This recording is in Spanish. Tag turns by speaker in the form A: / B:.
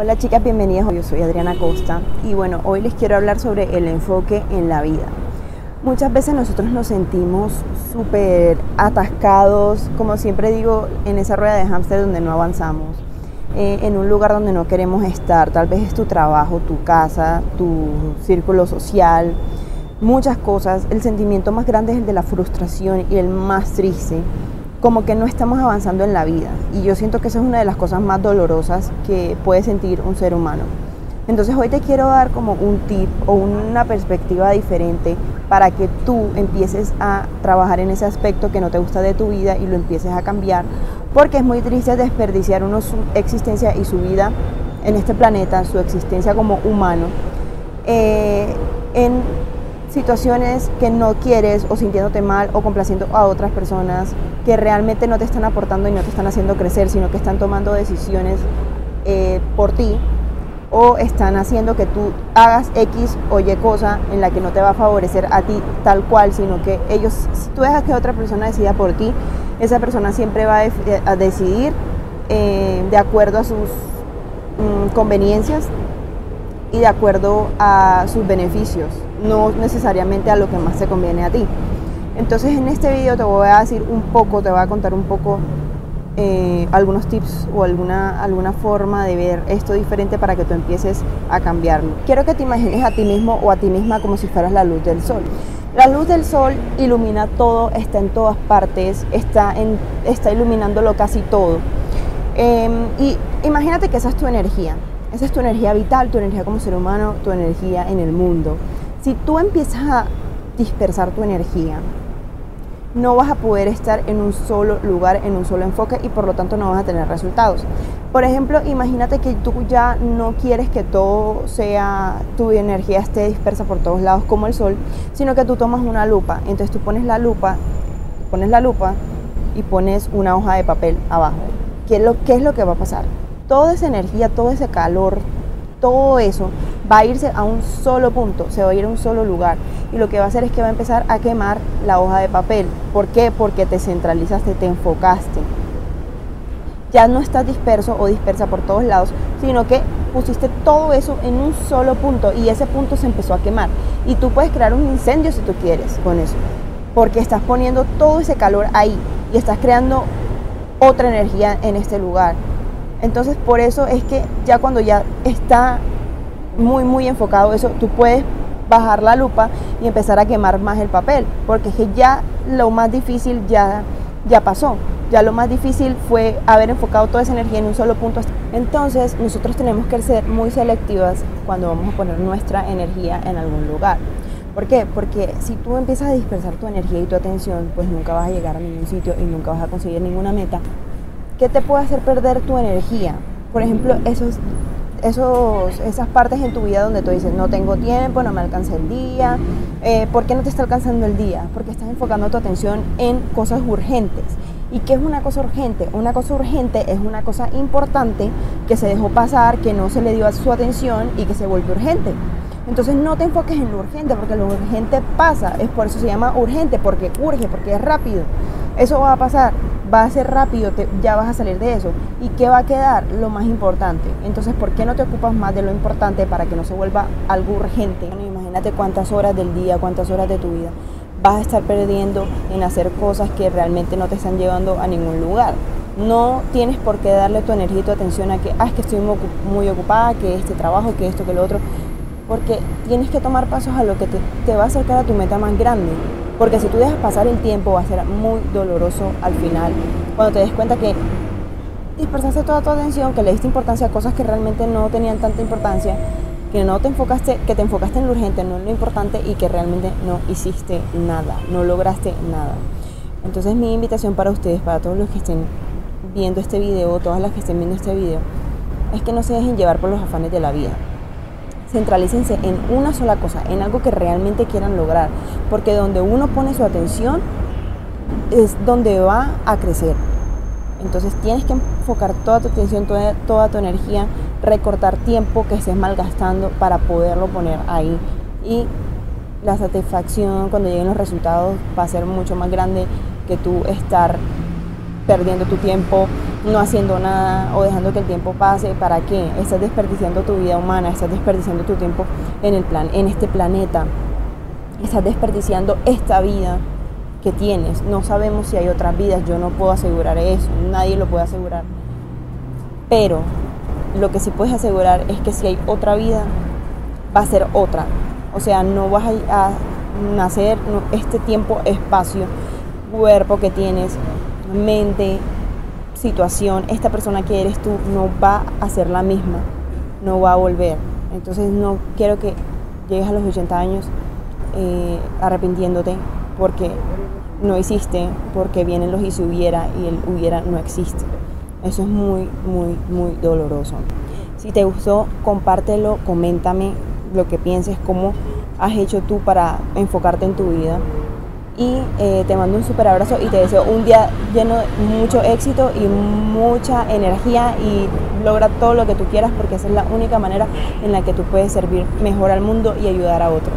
A: Hola chicas, bienvenidas. Yo soy Adriana Costa y bueno, hoy les quiero hablar sobre el enfoque en la vida. Muchas veces nosotros nos sentimos súper atascados, como siempre digo, en esa rueda de hámster donde no avanzamos, eh, en un lugar donde no queremos estar. Tal vez es tu trabajo, tu casa, tu círculo social, muchas cosas. El sentimiento más grande es el de la frustración y el más triste como que no estamos avanzando en la vida. Y yo siento que esa es una de las cosas más dolorosas que puede sentir un ser humano. Entonces hoy te quiero dar como un tip o una perspectiva diferente para que tú empieces a trabajar en ese aspecto que no te gusta de tu vida y lo empieces a cambiar. Porque es muy triste desperdiciar uno su existencia y su vida en este planeta, su existencia como humano, eh, en situaciones que no quieres o sintiéndote mal o complaciendo a otras personas que realmente no te están aportando y no te están haciendo crecer, sino que están tomando decisiones eh, por ti o están haciendo que tú hagas X o Y cosa en la que no te va a favorecer a ti tal cual, sino que ellos, si tú dejas que otra persona decida por ti, esa persona siempre va a, decidir eh, de acuerdo a sus mm, conveniencias y de acuerdo a sus beneficios no necesariamente a lo que más te conviene a ti. Entonces en este video te voy a decir un poco, te voy a contar un poco eh, algunos tips o alguna, alguna forma de ver esto diferente para que tú empieces a cambiarlo. Quiero que te imagines a ti mismo o a ti misma como si fueras la luz del sol. La luz del sol ilumina todo, está en todas partes, está, en, está iluminándolo casi todo. Em, y imagínate que esa es tu energía, esa es tu energía vital, tu energía como ser humano, tu energía en el mundo. Si tú empiezas a dispersar tu energía, no vas a poder estar en un solo lugar, en un solo enfoque y por lo tanto no vas a tener resultados. Por ejemplo, imagínate que tú ya no quieres que todo sea, tu energía esté dispersa por todos lados como el sol, sino que tú tomas una lupa. Entonces tú pones la lupa, pones la lupa y pones una hoja de papel abajo. ¿Qué es lo, qué es lo que va a pasar? Toda esa energía, todo ese calor, todo eso va a irse a un solo punto, se va a ir a un solo lugar. Y lo que va a hacer es que va a empezar a quemar la hoja de papel. ¿Por qué? Porque te centralizaste, te enfocaste. Ya no estás disperso o dispersa por todos lados, sino que pusiste todo eso en un solo punto y ese punto se empezó a quemar. Y tú puedes crear un incendio si tú quieres con eso, porque estás poniendo todo ese calor ahí y estás creando otra energía en este lugar. Entonces por eso es que ya cuando ya está muy, muy enfocado eso, tú puedes bajar la lupa y empezar a quemar más el papel, porque es que ya lo más difícil ya, ya pasó. Ya lo más difícil fue haber enfocado toda esa energía en un solo punto. Entonces nosotros tenemos que ser muy selectivas cuando vamos a poner nuestra energía en algún lugar. ¿Por qué? Porque si tú empiezas a dispersar tu energía y tu atención, pues nunca vas a llegar a ningún sitio y nunca vas a conseguir ninguna meta ¿Qué te puede hacer perder tu energía? Por ejemplo, esos, esos, esas partes en tu vida donde tú dices, no tengo tiempo, no me alcanza el día. Eh, ¿Por qué no te está alcanzando el día? Porque estás enfocando tu atención en cosas urgentes. ¿Y qué es una cosa urgente? Una cosa urgente es una cosa importante que se dejó pasar, que no se le dio su atención y que se volvió urgente. Entonces no te enfoques en lo urgente, porque lo urgente pasa, es por eso se llama urgente, porque urge, porque es rápido. Eso va a pasar va a ser rápido, ya vas a salir de eso. ¿Y qué va a quedar? Lo más importante. Entonces, ¿por qué no te ocupas más de lo importante para que no se vuelva algo urgente? imagínate cuántas horas del día, cuántas horas de tu vida vas a estar perdiendo en hacer cosas que realmente no te están llevando a ningún lugar. No tienes por qué darle tu energía y tu atención a que, ah, es que estoy muy ocupada, que este trabajo, que esto, que lo otro. Porque tienes que tomar pasos a lo que te, te va a acercar a tu meta más grande. Porque si tú dejas pasar el tiempo va a ser muy doloroso al final. Cuando te des cuenta que dispersaste toda tu atención, que le diste importancia a cosas que realmente no tenían tanta importancia, que no te enfocaste, que te enfocaste en lo urgente, no en lo importante y que realmente no hiciste nada, no lograste nada. Entonces mi invitación para ustedes, para todos los que estén viendo este video, todas las que estén viendo este video, es que no se dejen llevar por los afanes de la vida centralícense en una sola cosa, en algo que realmente quieran lograr, porque donde uno pone su atención es donde va a crecer. Entonces tienes que enfocar toda tu atención, toda, tu energía, recortar tiempo que estés malgastando para poderlo poner ahí. Y la satisfacción cuando lleguen los resultados va a ser mucho más grande que tú estar perdiendo tu tiempo no haciendo nada o dejando que el tiempo pase, ¿para qué? Estás desperdiciando tu vida humana, estás desperdiciando tu tiempo en el plan, en este planeta. Estás desperdiciando esta vida que tienes. No sabemos si hay otras vidas, yo no puedo asegurar eso, nadie lo puede asegurar. Pero lo que sí puedes asegurar es que si hay otra vida, va a ser otra. O sea, no vas a, nacer este tiempo, espacio, cuerpo que tienes, mente, situación, esta persona que eres tú no va a ser la misma, no va a volver. Entonces no quiero que llegues a los 80 años eh, arrepintiéndote porque no hiciste, porque vienen los y si hubiera y el hubiera no existe. Eso es muy, muy, muy doloroso. Si te gustó, compártelo, coméntame lo que pienses, cómo has hecho tú para enfocarte en tu vida. Y eh, te mando un super abrazo y te deseo un día lleno de mucho éxito y mucha energía y logra todo lo que tú quieras porque esa es la única manera en la que tú puedes servir mejor al mundo y ayudar a otros.